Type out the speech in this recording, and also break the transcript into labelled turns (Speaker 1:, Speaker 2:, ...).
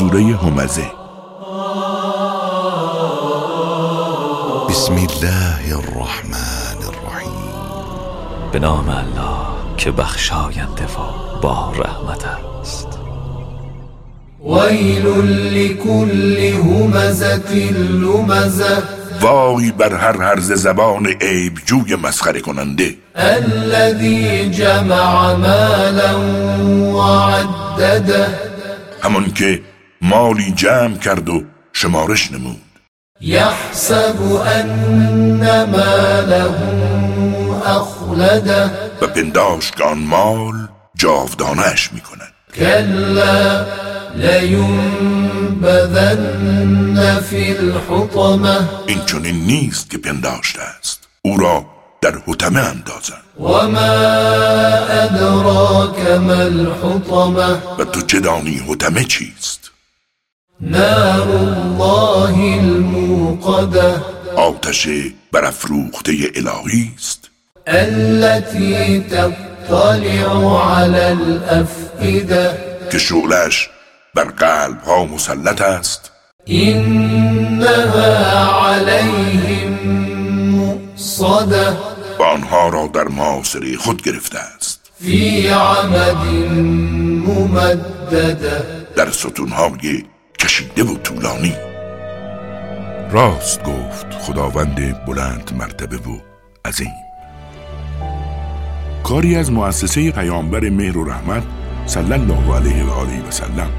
Speaker 1: سوره همزه
Speaker 2: بسم الله الرحمن الرحیم.
Speaker 3: به نام الله که بخشاینده و با رحمت است.
Speaker 4: ویل لكل همزة لمزة.
Speaker 1: وای بر هر هرز زبان عیب جوی مسخره کننده.
Speaker 4: الذي جمع مالا وعدده.
Speaker 1: همان که مالی جمع کرد و شمارش نمود.
Speaker 4: يحسب أن ماله أخلده
Speaker 1: و پنداش که آن مال جاودانش می کند
Speaker 4: كلا لينبذن في الحطمة.
Speaker 1: این چنین نیست که پنداشته است. او را در حتمه اندازند.
Speaker 4: وما أدراك ما الحطمة.
Speaker 1: و تو چه دانی حتمه چیست؟
Speaker 4: نار الله الموقدة.
Speaker 1: آتش برافروخته الهی است.
Speaker 4: التي تطلع على الأفئدة.
Speaker 1: که شعلش بر قلب ها مسلط است.
Speaker 4: إنها عليهم مؤصدة.
Speaker 1: و آنها را در معاصره خود گرفته است.
Speaker 4: في عمد ممددة.
Speaker 1: در ستونهای کشیده و طولانی. راست گفت خداوند بلند مرتبه و عظیم. کاری از مؤسسه پیامبر مهر و رحمت صلی الله علیه و آله و سلم